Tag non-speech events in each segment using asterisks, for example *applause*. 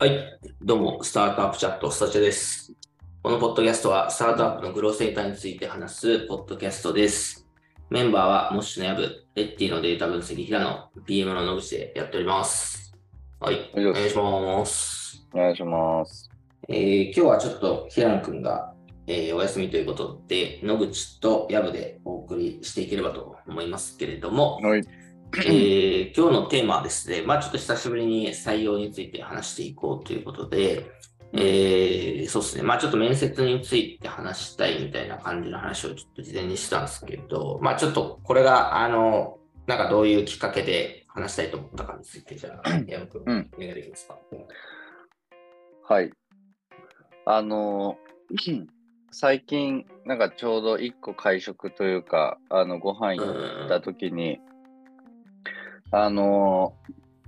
はい、どうも、スタートアップチャット、スタチャです。このポッドキャストは、スタートアップのグロースデータについて話すポッドキャストです。メンバーは、モッシュのヤブ、レッティのデータ分析、平野、PM の野口でやっております。はい、おお願いします。お願いします。えー今日はちょっと平野くんが、えーお休みということで、野口とヤブでお送りしていければと思いますけれども、はい。えー今日のテーマはですね、まあちょっと久しぶりに採用について話していこうということで、えーそうですね、まあちょっと面接について話したいみたいな感じの話をちょっと事前にしたんですけど、まあちょっとこれが、あの、なんかどういうきっかけで話したいと思ったかについて、じゃあ、山君、うん。お願いできますか？はい。あのー、*clears throat* 最近、なんかちょうど一個会食というか、あの、ご飯行った時に、あの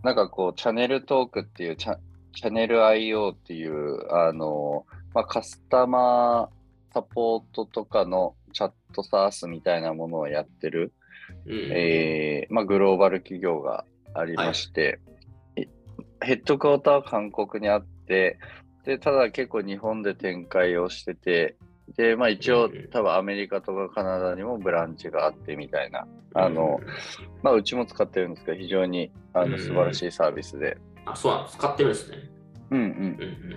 ー、なんかこう、チャンネルトークっていう、チャチャンネル IO っていう、あのー、まあ、カスタマーサポートとかのチャットサースみたいなものをやってる、うん。えーまあ、グローバル企業がありまして、えヘッドクォーターは韓国にあってでただ結構日本で展開をしててで、まあ、一応うん多分アメリカとかカナダにもブランチがあってみたいなあの、まあ、うちも使ってるんですけど非常にあうんの素晴らしいサービスで。あ、そうなん。使ってるんですね。うんうんうんうん。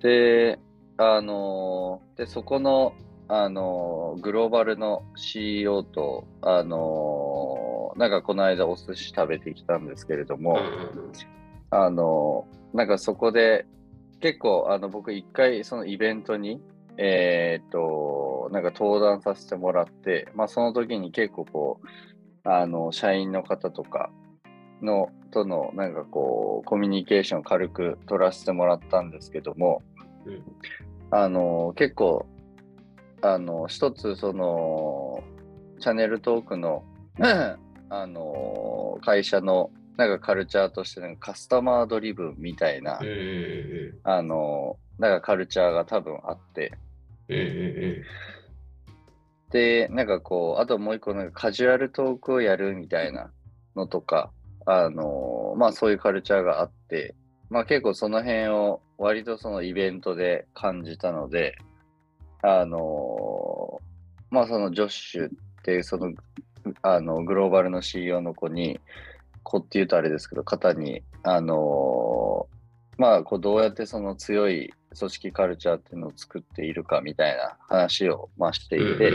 で、あのーで、そこの、あのーグローバルの CEO と、あのーなんかこの間お寿司食べてきたんですけれども、あのーなんかそこで、結構、あの、僕一回そのイベントに、えーっと、なんか登壇させてもらって、まあその時に結構こう、あの、社員の方とかの、との、なんかこう、コミュニケーションを軽く取らせてもらったんですけども、うん。あの、結構、あの、一つ、その、チャンネルトークの、*clears throat* あの、会社の、なんかカルチャーとして、なんかカスタマードリブンみたいなうん、うんうん。あの、なんかカルチャーが多分あって、うんうんうんで、なんかこう、あともう一個、なんかカジュアルトークをやるみたいなのとか、あの、まあそういうカルチャーがあって、まあ結構その辺を割とそのイベントで感じたので、あの、まあそのジョッシュっていうその、あの、グローバルの CEO の子に、子って言うとあれですけど、方に、あの、まあこうどうやってその強い組織カルチャーっていうのを作っているかみたいな話を、まあ、していて、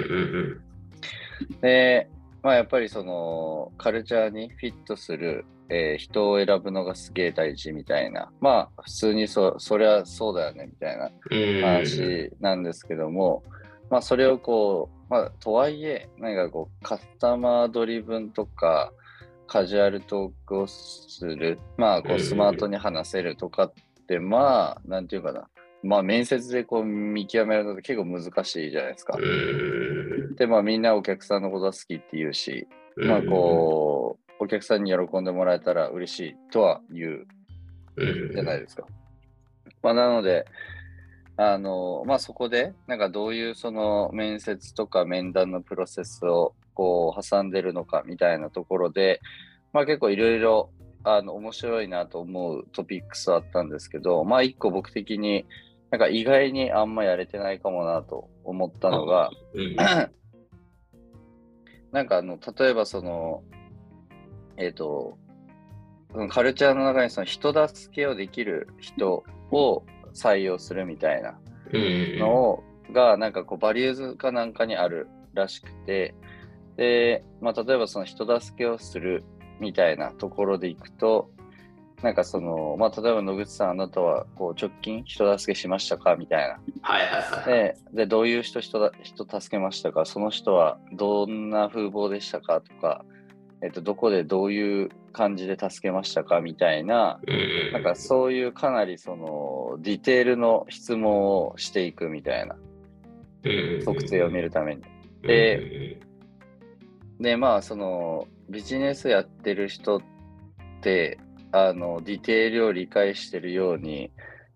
で、まあ、やっぱりそのカルチャーにフィットする、えー人を選ぶのがすげえ大事みたいな、まあ普通にそそりゃそうだよねみたいなうん話なんですけども、まあそれをこう、まあとはいえ、なんかこうカスタマードリブンとかカジュアルトークをする、まあこうんうスマートに話せるとかって、まあなんていうかな、まあ面接でこう見極めるのって結構難しいじゃないですか。うんで、まあみんなお客さんのことは好きって言うし、うんまあこう、お客さんに喜んでもらえたら嬉しいとは言ううんじゃないですか。まあなので、あの、まあそこで、なんかどういうその面接とか面談のプロセスをこう挟んでるのかみたいなところで、まあ結構いろいろあの面白いなと思うトピックスはあったんですけど、まあ一個僕的になんか意外にあんまやれてないかもなと思ったのが、うん。*clears throat* なんかあの、例えばその、えっ、と、そのカルチャーの中にその人助けをできる人を採用するみたいなうん。のを、が、なんかこう、バリューズかなんかにあるらしくて、で、まあ、例えばその人助けをするみたいなところでいくと、なんかその、まあ、例えば野口さん、あなたはこう直近人助けしましたかみたいな。はいはいはい。で、でどういう人人だ人助けましたか？その人はどんな風貌でしたかとか、えっと、どこでどういう感じで助けましたかみたいな、うんなんかそういうかなりそのディテールの質問をしていくみたいな、特性を見るために。でで、まあ、そのビジネスやってる人って、あの、ディテールを理解してるように、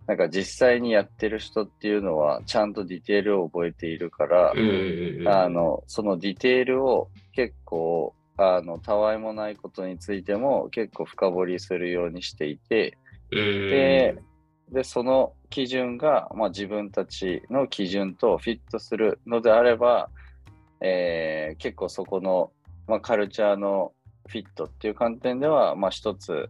なんか実際にやってる人っていうのは、ちゃんとディテールを覚えているから、あの、そのディテールを結構、あの、たわいもないことについても結構深掘りするようにしていて、で、で、その基準が、まあ、自分たちの基準とフィットするのであれば、えー、結構そこの、まあ、カルチャーのフィットっていう観点では、まあ、一つ、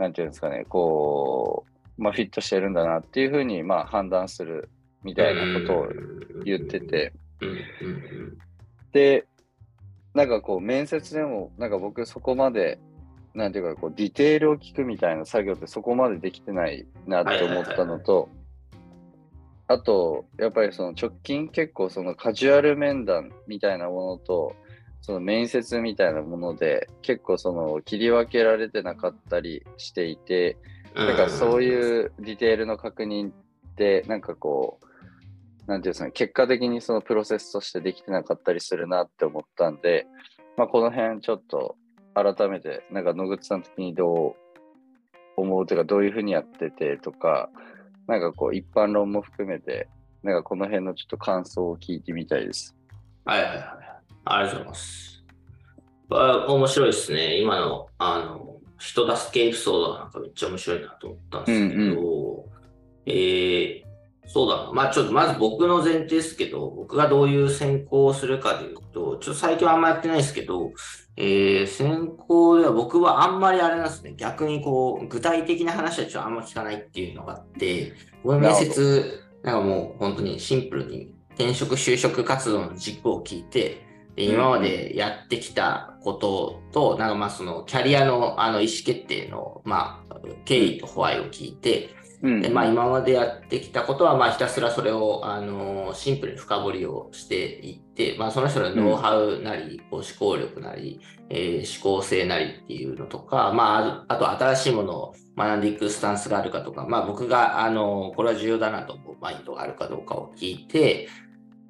なんていうんですかね、こう、まあ、フィットしてるんだなっていうふうに、まあ、判断するみたいなことを言ってて、で、なんかこう、面接でも、なんか僕そこまで、なんていうか、こう、ディテールを聞くみたいな作業ってそこまでできてないなって思ったのと、あと、やっぱりその直近結構そのカジュアル面談みたいなものと、その面接みたいなもので結構その切り分けられてなかったりしていて、だからそういうディテールの確認ってなんかこう、なんていうんですかね、結果的にそのプロセスとしてできてなかったりするなって思ったんで、まあ、この辺ちょっと改めて、なんか野口さん的にどう思うというか、どういうふうにやっててとか、なんかこう一般論も含めて、なんかこの辺のちょっと感想を聞いてみたいです。はいはいはい。ありがとうございます。あ面白いですね。今の、あの、人助けエピソードなんかめっちゃ面白いなと思ったんですけど、うんうん、えー、そうだな。まあちょっとまず僕の前提ですけど、僕がどういう選考をするかでいうと、ちょっと最近はあんまやってないですけど、えー、選考では僕はあんまりあれなんですね。逆にこう、具体的な話はちょっとあんま聞かないっていうのがあって、この面接、なんかもう本当にシンプルに転職就職活動の軸を聞いて、で今までやってきたことと、なんかまあそのキャリアのあの意思決定のまあ経緯とホワイを聞いて、でまあ、今までやってきたことは、まあ、ひたすらそれを、あのシンプルに深掘りをしていって、まあ、その人のノウハウなり、思考力なり、えー、思考性なりっていうのとか、まあ、あと新しいものを学んでいくスタンスがあるかとか、まあ、僕が、あのこれは重要だなと思うマインドがあるかどうかを聞いて、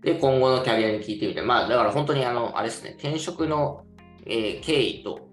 で、今後のキャリアに聞いてみて、まあ、だから本当に、あの、あれですね、転職の、えー、経緯と、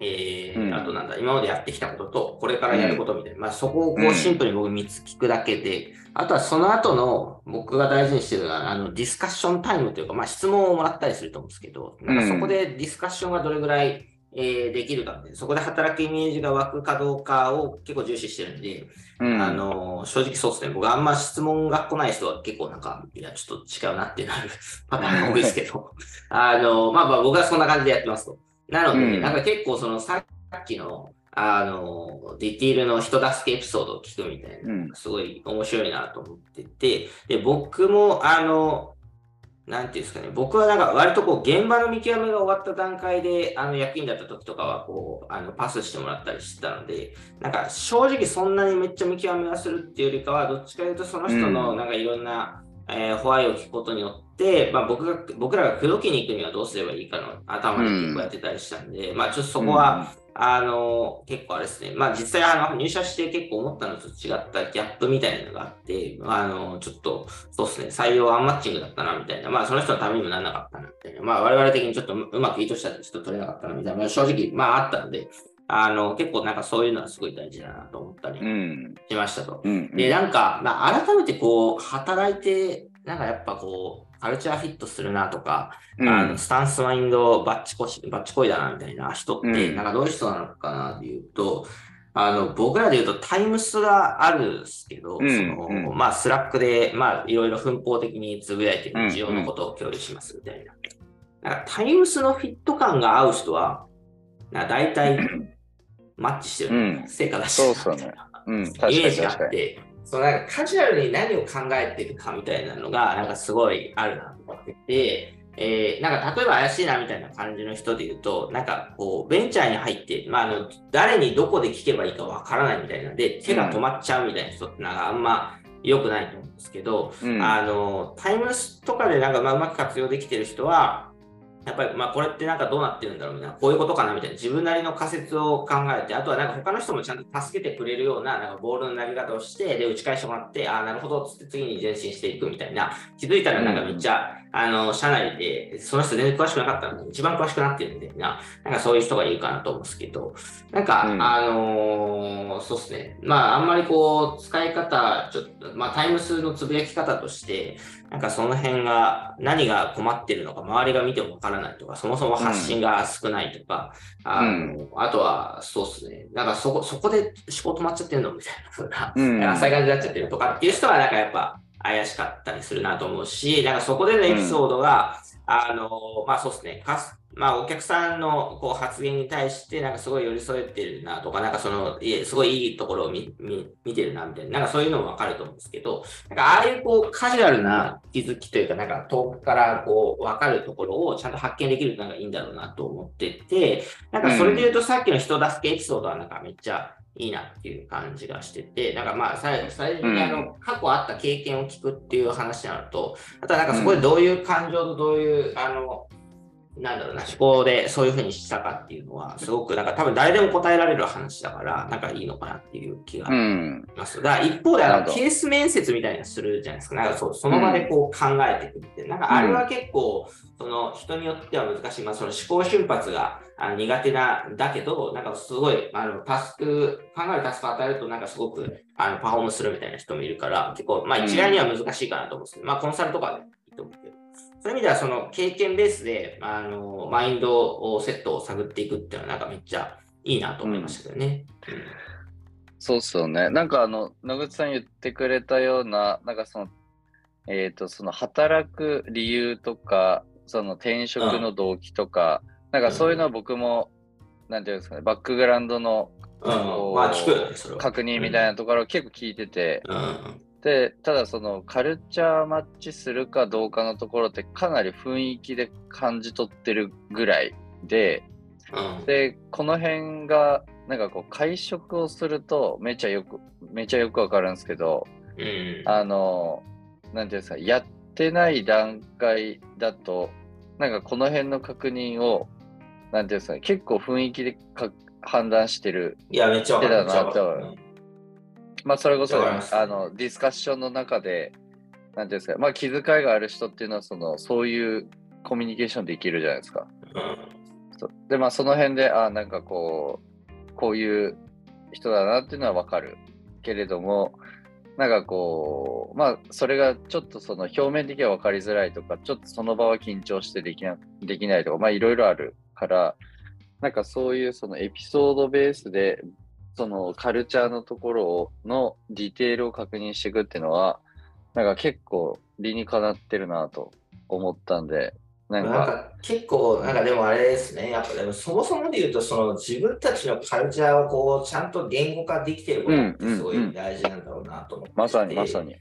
えー、うん、あとなんだ、今までやってきたことと、これからやることみたいな、うん、まあ、そこをこうシンプルに僕3つ聞くだけで、あとはその後の僕が大事にしてるのは、あのディスカッションタイムというか、まあ、質問をもらったりすると思うんですけど、なんかそこでディスカッションがどれぐらい、えー、できるかって、そこで働くイメージが湧くかどうかを結構重視してるんで、うん、あの正直そうですね、僕あんま質問が来ない人は結構なんか、いや、ちょっと違うなってなる *laughs* パターンが多いですけど、*laughs* あの、まあまあ僕はそんな感じでやってますと。なので、うん、なんか結構そのさっきの、あの、ディティールの人助けエピソードを聞くみたいな、すごい面白いなと思ってて、で、僕も、あの、なんていうんですかね、僕はなんか割とこう現場の見極めが終わった段階であの役員だった時とかはこうあのパスしてもらったりしてたので、なんか正直そんなにめっちゃ見極めがするっていうよりかは、どっちかというとその人のなんかいろんな、うん、えー、ホワイを聞くことによって、まあ、僕が僕らが口説きに行くにはどうすればいいかの頭で結構やってたりしたんで、うん、まあちょっとそこは、あの、結構あれですね。まあ実際あの入社して結構思ったのと違ったギャップみたいなのがあって、あの、ちょっと、そうですね、採用アンマッチングだったなみたいな、まあその人のためにもならなかったなみたいな、まあ我々的にちょっとうまく意図したらちょっと取れなかったなみたいな、まあ、正直、まああったんで、あの、結構なんかそういうのはすごい大事だなと思ったりしましたと。うん、で、なんか、まあ改めてこう、働いて、なんかやっぱこう、カルチャーフィットするなとか、うん、あのスタンスマインドバッチコシ、バッチコイだなみたいな人って、なんかどういう人なのかなっていうと、あの、僕らで言うとタイムスがあるんですけど、うん、その、うん、まあ、 Slack で、まあ、いろいろ分報的につぶやいてる需要のことを共有しますみたいな。なんかタイムスのフィット感が合う人は、な大体 *laughs* マッチしてる、成果出してる。みたいな、イメージがあって、そのなんかカジュアルに何を考えてるかみたいなのが、なんかすごいあるなと思ってて、えー、なんか例えば怪しいなみたいな感じの人で言うと、なんかこう、ベンチャーに入って、まあ、あの、誰にどこで聞けばいいかわからないみたいなで、手が止まっちゃうみたいな人ってなんかあんま良くないと思うんですけど、うん、あの、タイムスとかでなんかまあうまく活用できてる人は、やっぱり、まあ、これってなんかどうなってるんだろうみたいな、こういうことかなみたいな、自分なりの仮説を考えて、あとはなんか他の人もちゃんと助けてくれるような、なんかボールの投げ方をして、で、打ち返してもらって、ああ、なるほど、つって次に前進していくみたいな、気づいたらなんかめっちゃ、あの、社内で、その人全然詳しくなかったのに、一番詳しくなってるみたいな、なんかそういう人がいるかなと思うんですけど、なんか、うん、あのー、そうですね。まあ、あんまりこう、使い方、ちょっと、まあ、タイム数のつぶやき方として、なんかその辺が何が困ってるのか周りが見てもわからないとか、そもそも発信が少ないとか、うん、あのあとはそうですね、なんかそこそこで思考止まっちゃってんのみたいなふうな、うん、浅い感じになっちゃってるとかっていう人はなんかやっぱ怪しかったりするなと思うし、なんかそこでのエピソードが、うん、あの、まあそうですね、まあ、お客さんのこう発言に対して、なんかすごい寄り添えてるなとか、なんかその、すごいいいところを見見てるなみたいな、なんかそういうのもわかると思うんですけど、なんかああいうこうカジュアルな気づきというか、なんか遠くからこうわかるところをちゃんと発見できるのがいいんだろうなと思ってて、なんかそれで言うとさっきの人助けエピソードはなんかめっちゃいいなっていう感じがしてて、なんかまあ最初にあの過去あった経験を聞くっていう話になると、あとはなんかそこでどういう感情とどういう、あの、なんだろうな、思考でそういうふうにしたかっていうのは、すごくなんか多分誰でも答えられる話だから、なんかいいのかなっていう気がします。うん、だから一方であのケース面接みたいなするじゃないですか。なんかそうその場でこう考えていくって、うん、なんかあれは結構、その人によっては難しい。まあその思考瞬発が苦手な、だけど、なんかすごい、あの、タスク、考えるタスクを与えるとなんかすごくあのパフォーマンスするみたいな人もいるから、結構、まあ一概には難しいかなと思うんですけど、まあコンサルとかでいいと思うけど。そういう意味では、その経験ベースで、あの、マインドをセットを探っていくっていうのは、なんかめっちゃいいなと思いましたけどね。うん、そうっすよね。なんかあの、野口さん言ってくれたような、なんかその、えっ、ー、と、その働く理由とか、その転職の動機とか、うん、なんかそういうのは僕も、うん、なんていうんですかね、バックグラウンドの、うんまあ。確認みたいなところを結構聞いてて、うんで、ただそのカルチャーマッチするかどうかのところってかなり雰囲気で感じ取ってるぐらいで、うん、で、この辺がなんかこう会食をするとめちゃよく、めちゃよくわかるんですけど、うん、あの、なんていうんですか、やってない段階だと、なんかこの辺の確認を、なんていうんですか、結構雰囲気で判断してる。いや、めっちゃわかる。なと。まあ、それこそ、あの、ディスカッションの中で、なんていうんですか、まあ、気遣いがある人っていうのは、その、そういうコミュニケーションできるじゃないですか。うん、で、まあ、その辺で、あなんかこう、こういう人だなっていうのはわかる。けれども、なんかこう、まあ、それがちょっとその表面的には分かりづらいとか、ちょっとその場は緊張してできなできないとか、まあ、いろいろあるから、なんかそういうそのエピソードベースでそのカルチャーのところのディテールを確認していくっていうのは、なんか結構理にかなってるなと思ったんで、なんか。結構、なんかでもあれですね、やっぱでもそもそもで言うと、その自分たちのカルチャーをこうちゃんと言語化できてることってすごい大事なんだろうなと思って、まさにまさに。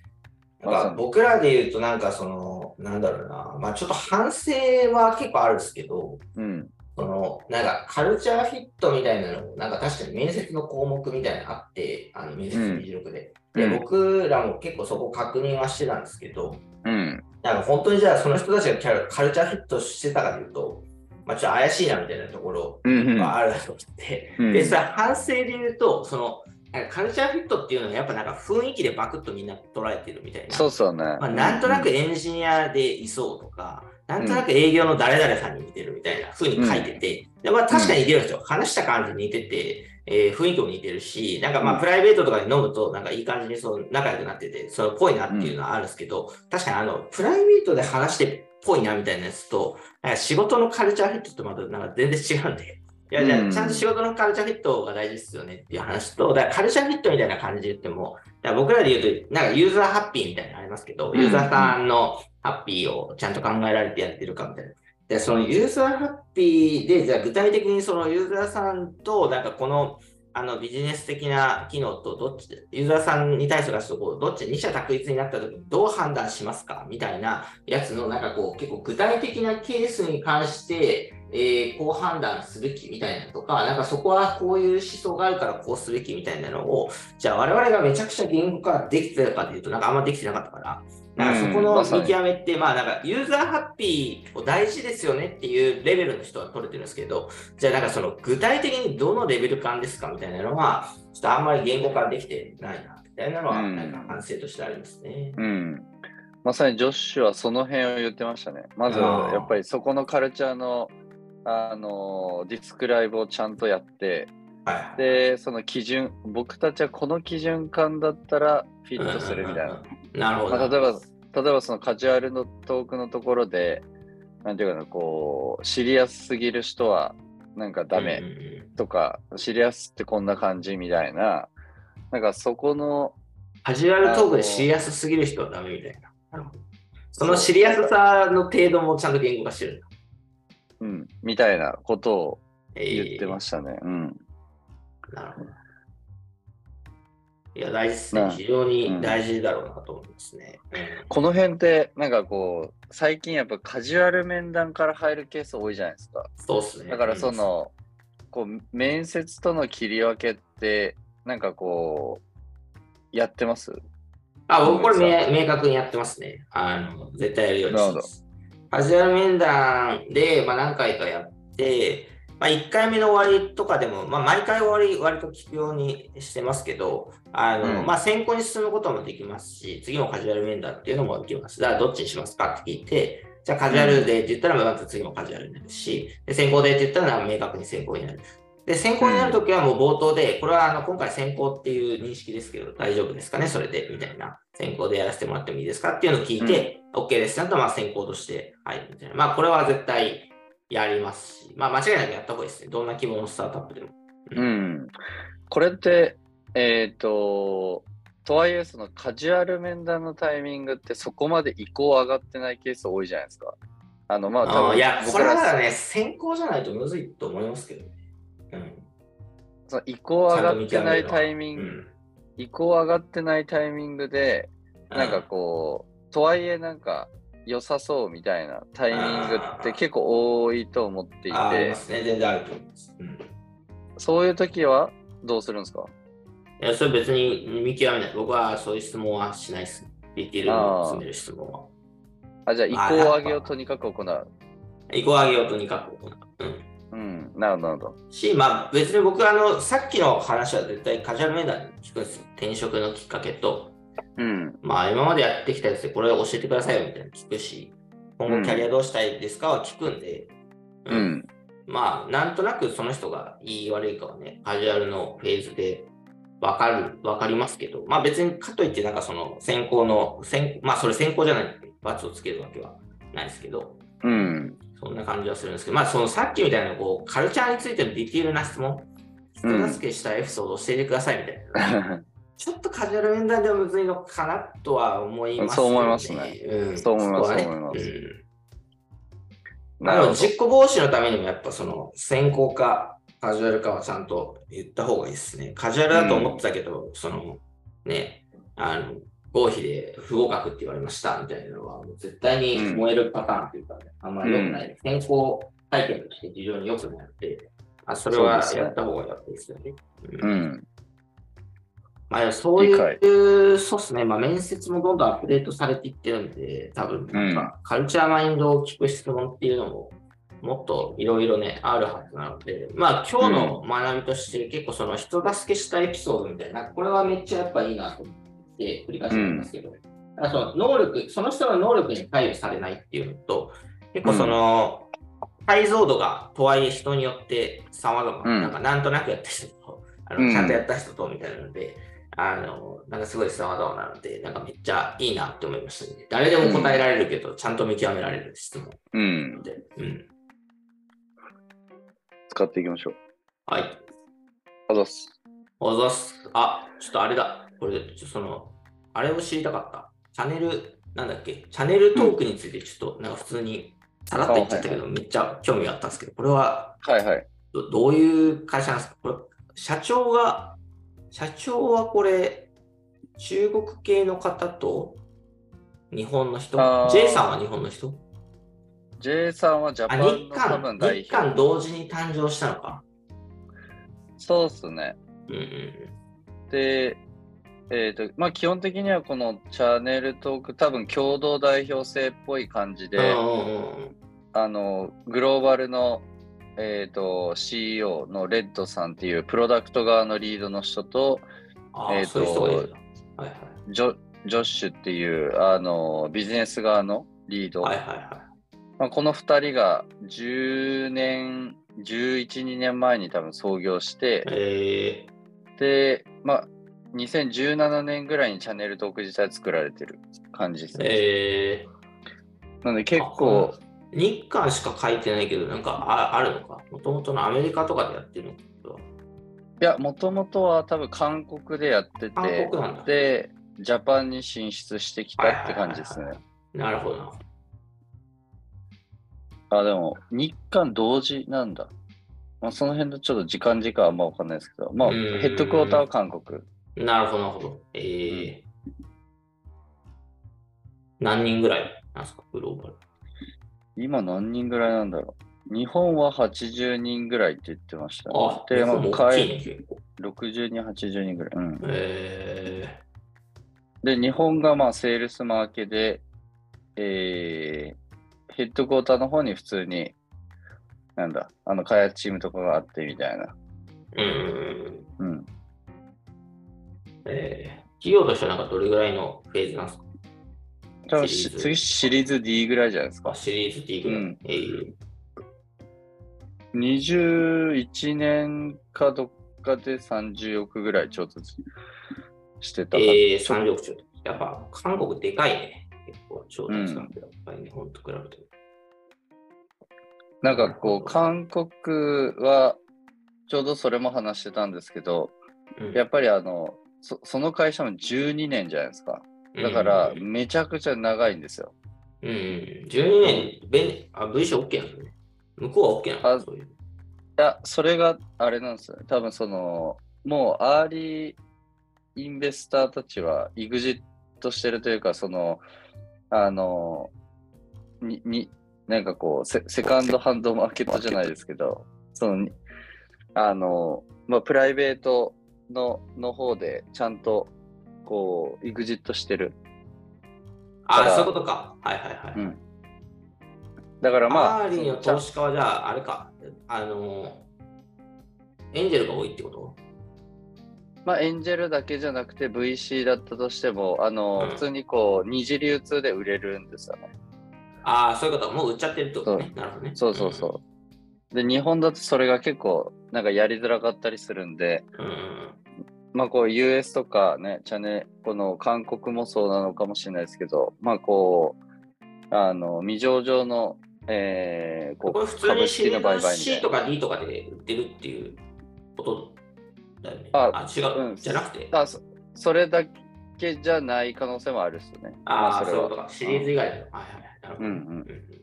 なんか僕らで言うと、なんかその、なんだろうな、まあちょっと反省は結構あるんですけど、うん、その、なんか、カルチャーフィットみたいなのも、なんか確かに面接の項目みたいなのあって、あの、面接議事録で。うん、で、僕らも結構そこ確認はしてたんですけど、うん。なんか本当にじゃあその人たちがカルチャーフィットしてたかというと、まあ、ちょっと怪しいなみたいなところがあると思って、うんうん、で、それ反省で言うと、その、なんかカルチャーフィットっていうのはやっぱなんか雰囲気でバクッとみんな捉えてるみたいな。そうそうね。まあ、なんとなくエンジニアでいそうとか、なんとなく営業の誰々さんに似てるみたいな風に書いてて、でまあ、確かに似てるんですよ。話した感じ似てて、えー、雰囲気も似てるし、なんかまあプライベートとかで飲むと、なんかいい感じにそう仲良くなってて、それっぽいなっていうのはあるんですけど、確かにあの、プライベートで話してっぽいなみたいなやつと、仕事のカルチャーフィットとまたなんか全然違うんで、いや、じゃあ、ちゃんと仕事のカルチャーフィットが大事ですよねっていう話と、だからカルチャーフィットみたいな感じで言っても、僕らで言うと、なんかユーザーハッピーみたいなのありますけど、ユーザーさんのハッピーをちゃんと考えられてやってるかみたいな。で、そのユーザーハッピーで、じゃあ具体的にそのユーザーさんと、なんかこの、あのビジネス的な機能とどっち、ユーザーさんに対するこうどっち、二者択一になった時にどう判断しますかみたいなやつの、なんかこう、結構具体的なケースに関して、えー、こう判断すべきみたいなとか、なんかそこはこういう思想があるからこうすべきみたいなのを、じゃあ我々がめちゃくちゃ言語化できてたかというと、なんかあんまできてなかったから、なんかそこの見極めって、まあなんかユーザーハッピーを大事ですよねっていうレベルの人は取れてるんですけど、じゃあなんかその具体的にどのレベル感ですかみたいなのは、ちょっとあんまり言語化できてないな、みたいなのは、なんか反省としてありますね。うん、うんまさにジョッシュはその辺を言ってましたね。まず、やっぱりそこのカルチャーのあのディスクライブをちゃんとやって、はい、で、その基準、僕たちはこの基準感だったらフィットするみたいな。なるほど。まあ、例えば、例えばそのカジュアルのトークのところで、なんていうかな、こう、シリアスすぎる人はなんかダメうんうんとか、シリアスってこんな感じみたいな、なんかそこの、カジュアルトークでシリアスすぎる人はダメみたいな。そのシリアスさの程度もちゃんと言語化してるんだ。うん、みたいなことをえー言ってましたね。うん。なるほど。いや、大事ですまあね。非常に大事だろうなと思いますね。この辺って、なんかこう、最近やっぱカジュアル面談から入るケース多いじゃないですか。そうっすね。だからその、こう、面接との切り分けって、なんかこう、やってます？あ、僕これ明明確にやってますね。あの、絶対やるようにしてます。カジュアル面談で、まあ、何回かやって、まあ、1回目の終わりとかでも、まあ、毎回終わり割と聞くようにしてますけど、あの、うんまあ、選考に進むこともできますし、次もカジュアル面談っていうのもできます。だからどっちにしますかって聞いて、じゃあカジュアルでって言ったら、まず次もカジュアルになるし、で選考でって言ったら明確に選考になる。で、選考になるときはもう冒頭で、これはあの今回選考っていう認識ですけど、大丈夫ですかね、それで、みたいな。選考でやらせてもらってもいいですか？っていうのを聞いて、OK です。ちゃんとまあ選考として入るみたいな。まあ、これは絶対やりますし、まあ、間違いなくやった方がいいですね。どんな規模のスタートアップでも。うん。これって、えっ、と、とはいえ、そのカジュアル面談のタイミングってそこまで移行上がってないケース多いじゃないですか。あの、まあ、多分いや、これはだね、選考じゃないとむずいと思いますけどね。うん。その移行上がってないタイミング、うん移行上がってないタイミングで、なんかこう、とはいえなんか良さそうみたいなタイミングって結構多いと思っていて。全然あると思います。うんそういう時はどうするんですか？いや、それ別に見極めない。僕はそういう質問はしないですね。ディテールを詰める質問は。あ、じゃあ移行上げをとにかく行う。移行上げようとにかく行う。うん。うん、なるほど、なるほど。し、まあ別に僕あの、さっきの話は絶対カジュアル面談に聞くんですよ。転職のきっかけと、うん、まあ今までやってきたやつでこれ教えてくださいよみたいなの聞くし、今後キャリアどうしたいですかは聞くんで、うん、まあなんとなくその人がいい悪いかはね、カジュアルのフェーズでわかる、わかりますけど、まあ別にかといってなんかその選考の、選まあそれ選考じゃない罰をつけるわけはないですけど、うん、そんな感じはするんですけど、まあそのさっきみたいなこうカルチャーについてのディティールな質問、人助けしたエピソードを教えてくださいみたいな。ちょっとカジュアル面談ではむずいのかなとは思います、そう思いますね。うん、そう思いますねそう思いますうんなるほど。実行防止のためにもやっぱその先行かカジュアルかはちゃんと言った方がいいですね。カジュアルだと思ってたけど、そのね、あの、合否で不合格って言われましたみたいなのはもう絶対に燃えるパターンというか、ねあんまり良くない。先行体験として非常に良くないので、あそれはやった方がやっぱいいですよね。ううん。ん、まあ、そういう、そうですね、まあ、面接もどんどんアップデートされていってるんで、多分。なん。か、カルチャーマインドを聞く質問っていうのも、もっといろいろね、あるはずなので、まあ、今日の学びとして、結構その人助けしたエピソードみたいな、これはめっちゃやっぱいいなと思って、繰り返してるんですけど、だからその能力、その人の能力に配慮されないっていうのと、結構その、解像度がとはいえ人によって様々、うんなんかなんとなくやった人と、あうんのちゃんとやった人とみたいなので、あの、なんかすごい様々なので、なんかめっちゃいいなって思いましたね。誰でも答えられるけど、ちゃんと見極められる質問うん、で。うん。使っていきましょう。はい。あざっす。おざっす。あ、ちょっとあれだ。これ、ちょっとその、あれを知りたかった。チャンネル、なんだっけ、チャンネルトークについてちょっと、なんか普通にさらっと言っちゃったけど、めっちゃ興味があったんですけど、これははいはい。どどういう会社なんですか？これ、社長が、社長はこれ、中国系の方と日本の人 ?J さんは日本の人？J さんはジャパあ、ン日の多分韓、代日韓表。同時に誕生したのか。そうっすね。うんうんで、えっ、と、まあ基本的にはこのチャンネルトーク、多分共同代表制っぽい感じうん。で、あの、グローバルの、えっ、と、CEO のレッドさんっていうプロダクト側のリードの人と、えーと。ジョッシュっていう、あの、ビジネス側のリード。はいはいはまあ、この2人が10年、11、2年前に多分創業してい。、えで、まあ、2017年ぐらいにチャンネルトーク自体作られてる感じですね。えなので結構、ー、日韓しか書いてないけど、なんかああるのか？もともとのアメリカとかでやってるの？かいや、もともとは多分韓国でやって韓て国なんだ、で、ジャパンに進出してきたって感じですね。なるほどな。あ、でも、日韓同時なんだ。まあ、その辺のちょっと時間時間はあんまわかんないですけど、まあ、うんヘッドクォーターは韓国。なるほど、なるほど。えー何人ぐらいなんですか、グローバル？今何人ぐらいなんだろう。日本は80人ぐらいって言ってました、ね。あ、で、まあ、日本も大海きいね、結構。60人、80人ぐらい。うん。えで、日本がまあセールスマーケで、えー、ヘッドクォーターの方に普通に、なんだ、あの開発チームとかがあってみたいな。ー、うん。うん。えー、企業としてはなんかどれぐらいのフェーズなんですか？多分シリーズ次シリーズ D ぐらいじゃないですかあ。シリーズ D ぐらい。うんえー21年かどっかで30億ぐらい調達してた。えー、30億兆。やっぱ韓国でかいね。結構、調達なんてやっぱり日本と比べて。なんかこう、韓国は、ちょうどそれも話してたんですけど、うんやっぱりあの、そその会社も12年じゃないですか。だから、うんめちゃくちゃ長いんですよ。うんうん、12年、べあ、V 賞 OK なんですね。向こうは OK なんあですそういう。いや、それがあれなんですよね。多分その、もうアーリーインベスターたちは、イグジットしてるというか、その、あの、に、に、なんかこうセ、セカンドハンドマーケットじゃないですけど、その、にあの、まあ、プライベートの、の方で、ちゃんと、こう、イグジットしてる。ああ、そういうことか。はいはいはい。うんだからまあ、アーリーの投資家はじゃあ、あれか、あの、エンジェルが多いってこと？まあ、エンジェルだけじゃなくて VC だったとしても、あの、うん普通にこう、二次流通で売れるんですよね。ああ、そういうこと。もう売っちゃってるってことね。なるほどね。そうそうそう。で、日本だとそれが結構、なんかやりづらかったりするんで、うん。まあこう US とかね、チャンネル、この韓国もそうなのかもしれないですけど、まあこう、あの、未上場の、えー、こうこれ普通にの売買 C いとか D とかで売ってるっていうことだよね。あ違う、うんじゃなくて。な。あそそれだけじゃない可能性もあるっすよね。まああ、それはそうか。シリーズ以外の。はいはいはい。なるほど。うんうんうん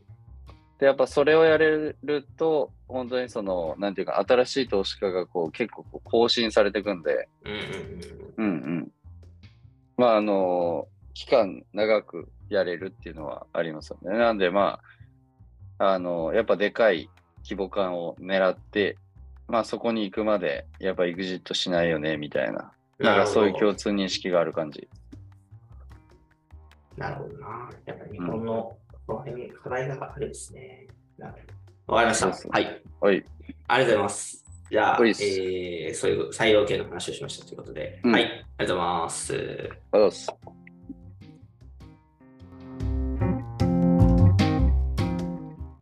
で、やっぱそれをやれると、本当にその、なんていうか、新しい投資家がこう結構こう更新されていくんで、うんうん。まあ、あの、期間長くやれるっていうのはありますよね。なんで、まあ、あの、やっぱでかい規模感を狙って、まあそこに行くまで、やっぱエグジットしないよね、みたいな。なんかそういう共通認識がある感じ。なるほどな。やっぱり日本のこの辺課題があれですね。わかりました。はい。はい。ありがとうございます。じゃあ、えー、そういう採用系の話をしましたということで、うんはい。ありがとうございます。ありがとうございます。